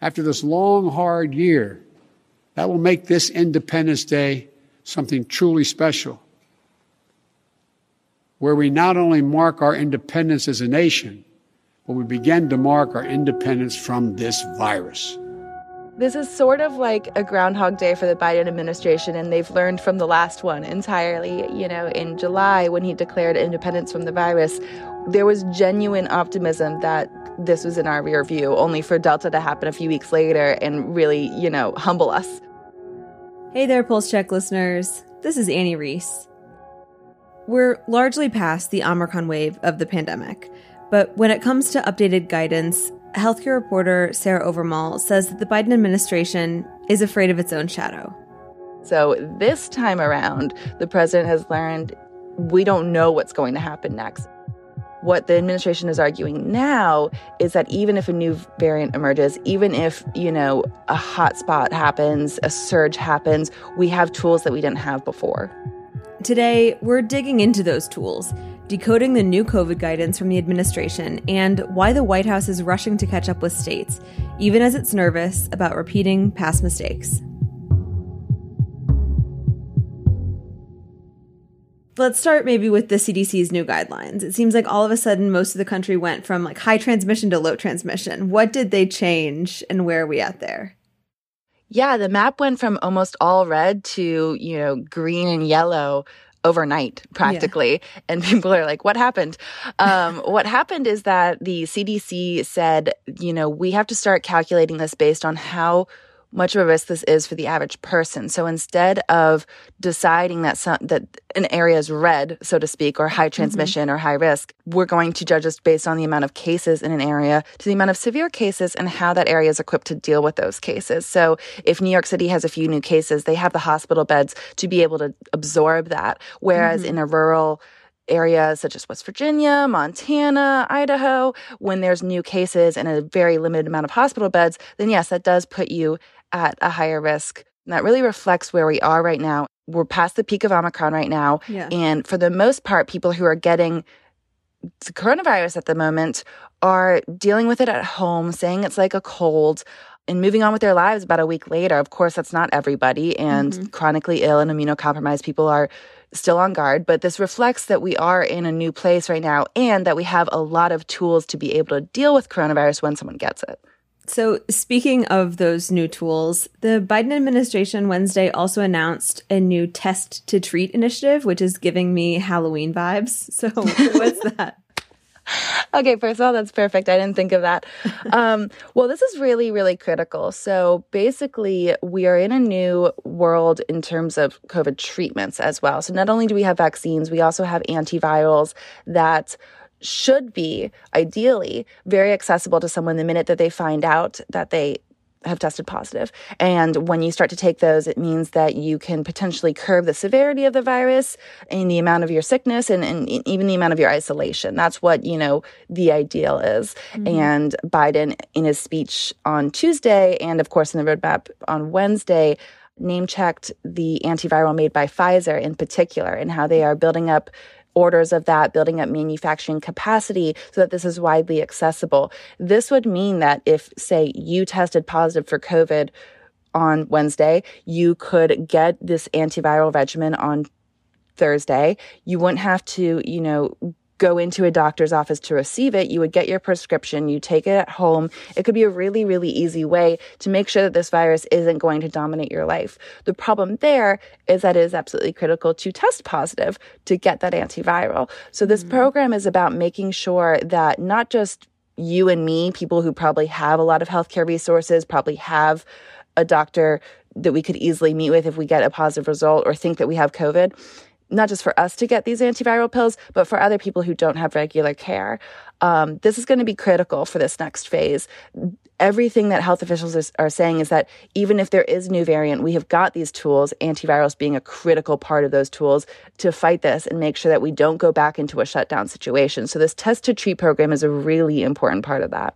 after this long, hard year, that will make this Independence Day something truly special, where we not only mark our independence as a nation, but we begin to mark our independence from this virus. This is sort of like a Groundhog Day for the Biden administration, and they've learned from the last one entirely. You know, in July, when he declared independence from the virus, there was genuine optimism that this was in our rear view, only for Delta to happen a few weeks later and really, you know, humble us. Hey there, Pulse Check listeners. This is Annie Rees. We're largely past the Omicron wave of the pandemic, but when it comes to updated guidance, healthcare reporter Sarah Owermohle says that the Biden administration is afraid of its own shadow. So this time around, the president has learned we don't know what's going to happen next. What the administration is arguing now is that even if a new variant emerges, even if, you know, a hotspot happens, a surge happens, we have tools that we didn't have before. Today, we're digging into those tools decoding the new COVID guidance from the administration, and why the White House is rushing to catch up with states, even as it's nervous about repeating past mistakes. Let's start maybe with the CDC's new guidelines. It seems like all of a sudden most of the country went from like high transmission to low transmission. What did they change and where are we at there? Yeah, the map went from almost all red to, you know, green and yellow overnight practically yeah. and people are like what happened um, what happened is that the cdc said you know we have to start calculating this based on how much of a risk this is for the average person. So instead of deciding that some, that an area is red, so to speak, or high mm-hmm. transmission mm-hmm. or high risk, we're going to judge this based on the amount of cases in an area to the amount of severe cases and how that area is equipped to deal with those cases. So if New York City has a few new cases, they have the hospital beds to be able to absorb that. Whereas mm-hmm. in a rural areas such as West Virginia, Montana, Idaho, when there's new cases and a very limited amount of hospital beds, then yes, that does put you at a higher risk. And that really reflects where we are right now. We're past the peak of Omicron right now. Yeah. And for the most part, people who are getting the coronavirus at the moment are dealing with it at home, saying it's like a cold, and moving on with their lives about a week later. Of course, that's not everybody. And mm-hmm. chronically ill and immunocompromised people are still on guard, but this reflects that we are in a new place right now and that we have a lot of tools to be able to deal with coronavirus when someone gets it. So, speaking of those new tools, the Biden administration Wednesday also announced a new test to treat initiative, which is giving me Halloween vibes. So, what's that? okay, first of all, that's perfect. I didn't think of that. Um, well, this is really, really critical. So basically, we are in a new world in terms of COVID treatments as well. So not only do we have vaccines, we also have antivirals that should be ideally very accessible to someone the minute that they find out that they have tested positive. And when you start to take those, it means that you can potentially curb the severity of the virus and the amount of your sickness and, and even the amount of your isolation. That's what, you know, the ideal is. Mm-hmm. And Biden, in his speech on Tuesday, and of course in the roadmap on Wednesday, name checked the antiviral made by Pfizer in particular and how they are building up orders of that, building up manufacturing capacity so that this is widely accessible. This would mean that if, say, you tested positive for COVID on Wednesday, you could get this antiviral regimen on Thursday. You wouldn't have to, you know, go into a doctor's office to receive it. You would get your prescription, you take it at home. It could be a really, really easy way to make sure that this virus isn't going to dominate your life. The problem there is that it is absolutely critical to test positive to get that antiviral. So this mm-hmm. program is about making sure that not just you and me, people who probably have a lot of healthcare resources, probably have a doctor that we could easily meet with if we get a positive result or think that we have COVID not just for us to get these antiviral pills, but for other people who don't have regular care. Um, this is going to be critical for this next phase. Everything that health officials is, are saying is that even if there is new variant, we have got these tools, antivirals being a critical part of those tools to fight this and make sure that we don't go back into a shutdown situation. So this test to treat program is a really important part of that.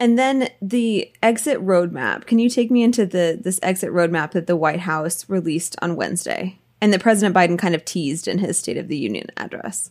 And then the exit roadmap. Can you take me into the this exit roadmap that the White House released on Wednesday? And that President Biden kind of teased in his State of the Union address.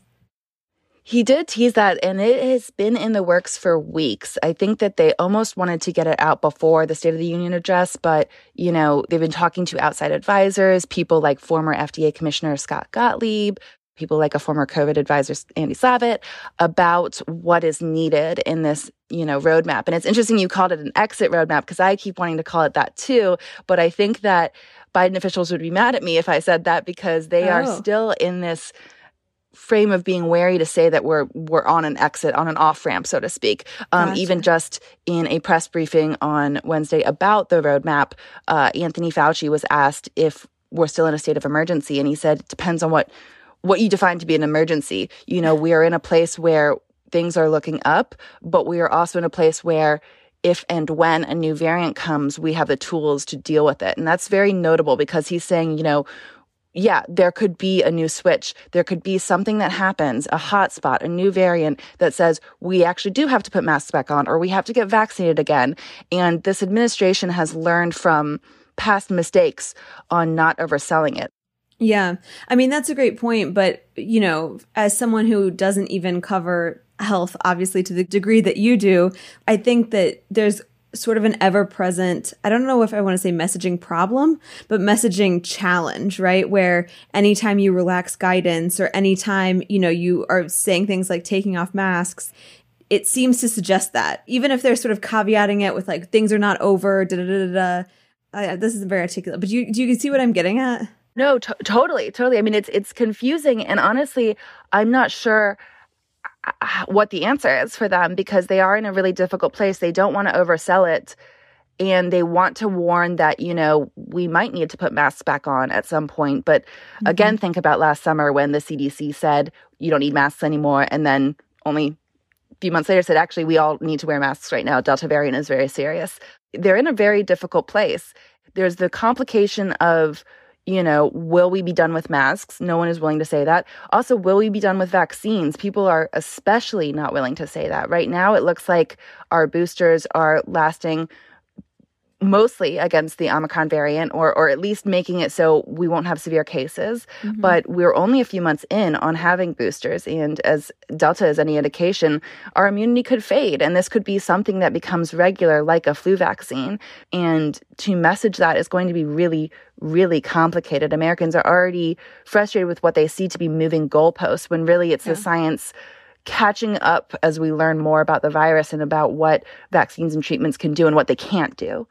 He did tease that, and it has been in the works for weeks. I think that they almost wanted to get it out before the State of the Union address, but, you know, they've been talking to outside advisors, people like former FDA Commissioner Scott Gottlieb, people like a former COVID advisor, Andy Slavitt, about what is needed in this, you know, roadmap. And it's interesting you called it an exit roadmap because I keep wanting to call it that too. But I think that Biden officials would be mad at me if I said that because they oh. are still in this frame of being wary to say that we're we're on an exit on an off ramp so to speak um, gotcha. even just in a press briefing on wednesday about the roadmap uh, anthony fauci was asked if we're still in a state of emergency and he said it depends on what what you define to be an emergency you know we are in a place where things are looking up but we are also in a place where if and when a new variant comes, we have the tools to deal with it. And that's very notable because he's saying, you know, yeah, there could be a new switch. There could be something that happens, a hotspot, a new variant that says we actually do have to put masks back on or we have to get vaccinated again. And this administration has learned from past mistakes on not overselling it. Yeah. I mean, that's a great point. But, you know, as someone who doesn't even cover health, obviously, to the degree that you do, I think that there's sort of an ever present, I don't know if I want to say messaging problem, but messaging challenge, right? Where anytime you relax guidance or anytime, you know, you are saying things like taking off masks, it seems to suggest that, even if they're sort of caveating it with like things are not over, da da da da. I, this isn't very articulate, but do you, do you see what I'm getting at? No, t- totally, totally. I mean, it's it's confusing, and honestly, I'm not sure what the answer is for them because they are in a really difficult place. They don't want to oversell it and they want to warn that, you know, we might need to put masks back on at some point. But mm-hmm. again, think about last summer when the CDC said you don't need masks anymore. And then only a few months later said, actually, we all need to wear masks right now. Delta variant is very serious. They're in a very difficult place. There's the complication of you know, will we be done with masks? No one is willing to say that. Also, will we be done with vaccines? People are especially not willing to say that. Right now, it looks like our boosters are lasting mostly against the Omicron variant, or or at least making it so we won't have severe cases. Mm-hmm. But we're only a few months in on having boosters, and as Delta is any indication, our immunity could fade, and this could be something that becomes regular, like a flu vaccine. And to message that is going to be really, really complicated. Americans are already frustrated with what they see to be moving goalposts, when really it's yeah. the science catching up as we learn more about the virus and about what vaccines and treatments can do and what they can't do.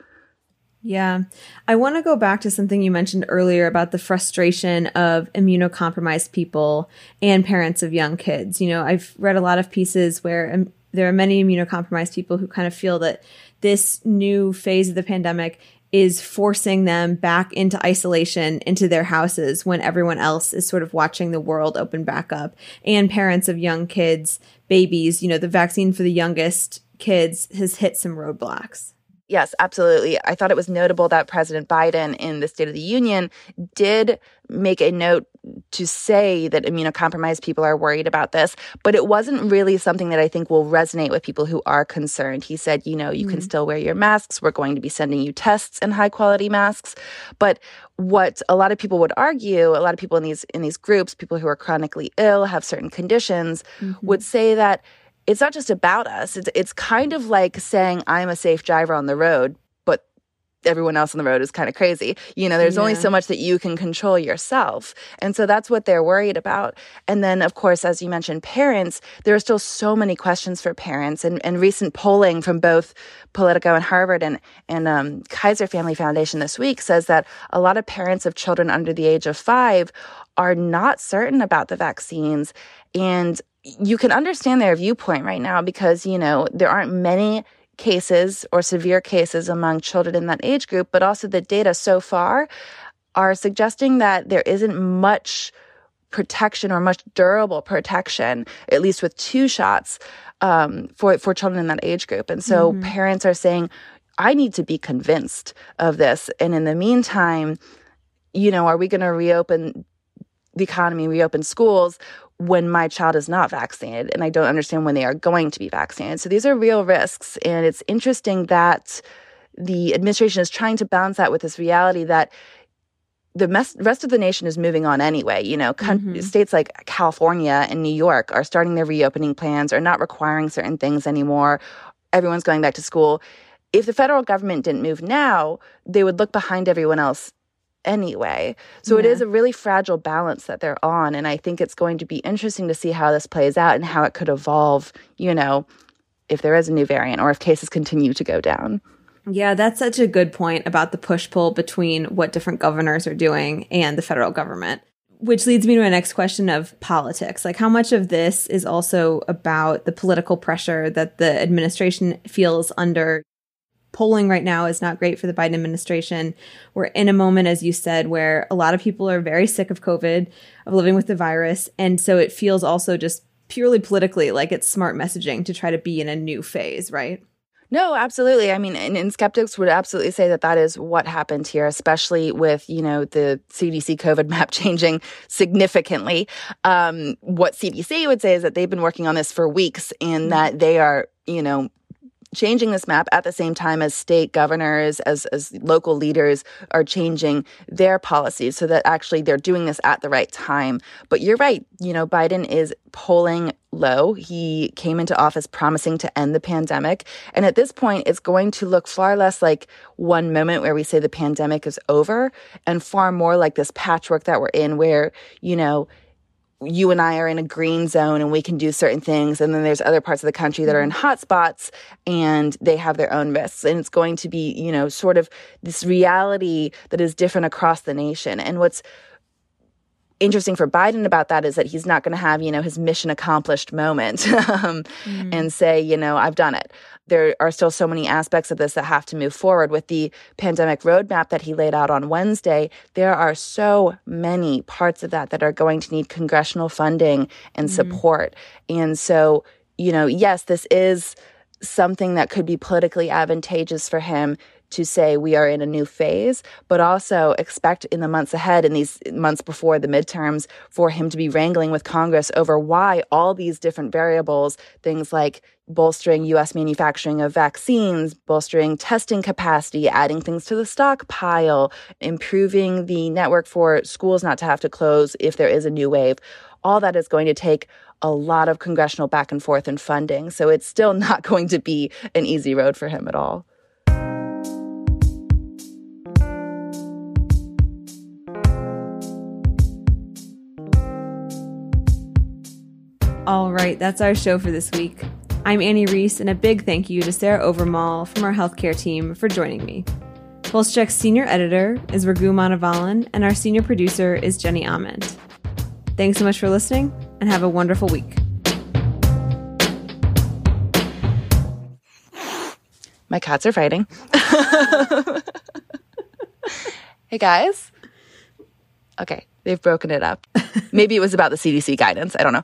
Yeah. I want to go back to something you mentioned earlier about the frustration of immunocompromised people and parents of young kids. You know, I've read a lot of pieces where um, there are many immunocompromised people who kind of feel that this new phase of the pandemic is forcing them back into isolation into their houses when everyone else is sort of watching the world open back up. And parents of young kids, babies, you know, the vaccine for the youngest kids has hit some roadblocks. Yes, absolutely. I thought it was notable that President Biden in the State of the Union did make a note to say that immunocompromised people are worried about this, but it wasn't really something that I think will resonate with people who are concerned. He said, you know, you mm-hmm. can still wear your masks. We're going to be sending you tests and high quality masks. But what a lot of people would argue, a lot of people in these in these groups, people who are chronically ill, have certain conditions, mm-hmm. would say that it's not just about us. It's it's kind of like saying I'm a safe driver on the road, but everyone else on the road is kind of crazy. You know, there's yeah. only so much that you can control yourself. And so that's what they're worried about. And then of course, as you mentioned, parents, there are still so many questions for parents and, and recent polling from both Politico and Harvard and, and um, Kaiser Family Foundation this week says that a lot of parents of children under the age of five are not certain about the vaccines. And you can understand their viewpoint right now because, you know, there aren't many cases or severe cases among children in that age group, but also the data so far are suggesting that there isn't much protection or much durable protection, at least with two shots, um, for for children in that age group. And so mm-hmm. parents are saying, I need to be convinced of this. And in the meantime, you know, are we going to reopen the economy, reopen schools when my child is not vaccinated and I don't understand when they are going to be vaccinated. So these are real risks. And it's interesting that the administration is trying to balance that with this reality that the mes- rest of the nation is moving on anyway. You know, mm-hmm. states like California and New York are starting their reopening plans, are not requiring certain things anymore. Everyone's going back to school. If the federal government didn't move now, they would look behind everyone else anyway. So yeah. it is a really fragile balance that they're on. And I think it's going to be interesting to see how this plays out and how it could evolve, you know, if there is a new variant or if cases continue to go down. Yeah, that's such a good point about the push pull between what different governors are doing and the federal government. Which leads me to my next question of politics. Like, how much of this is also about the political pressure that the administration feels under? Polling right now is not great for the Biden administration. We're in a moment, as you said, where a lot of people are very sick of COVID, of living with the virus. And so it feels also just purely politically like it's smart messaging to try to be in a new phase, right? No, absolutely. I mean, and, and, skeptics would absolutely say that that is what happened here, especially with, you know, the CDC COVID map changing significantly. Um, what CDC would say is that they've been working on this for weeks and mm-hmm. that they are, you know, changing this map at the same time as state governors, as, as local leaders are changing their policies so that actually they're doing this at the right time. But you're right. You know, Biden is polling low. He came into office promising to end the pandemic. And at this point, it's going to look far less like one moment where we say the pandemic is over and far more like this patchwork that we're in where, you know, you and I are in a green zone and we can do certain things. And then there's other parts of the country that are in mm-hmm. hot spots and they have their own risks. And it's going to be, you know, sort of this reality that is different across the nation. And what's interesting for Biden about that is that he's not going to have, you know, his mission accomplished moment um, mm. and say, you know, I've done it. There are still so many aspects of this that have to move forward. With the pandemic roadmap that he laid out on Wednesday, there are so many parts of that that are going to need congressional funding and mm. support. And so, you know, yes, this is something that could be politically advantageous for him to say we are in a new phase, but also expect in the months ahead, in these months before the midterms, for him to be wrangling with Congress over why all these different variables, things like bolstering US manufacturing of vaccines, bolstering testing capacity, adding things to the stockpile, improving the network for schools not to have to close if there is a new wave. All that is going to take a lot of congressional back and forth and funding. So it's still not going to be an easy road for him at all. All right, that's our show for this week. I'm Annie Rees, and a big thank you to Sarah Owermohle from our healthcare team for joining me. Pulse Check's senior editor is Raghu Manavalan, and our senior producer is Jenny Ament. Thanks so much for listening, and have a wonderful week. My cats are fighting. hey guys. Okay, they've broken it up. Maybe it was about the CDC guidance. I don't know.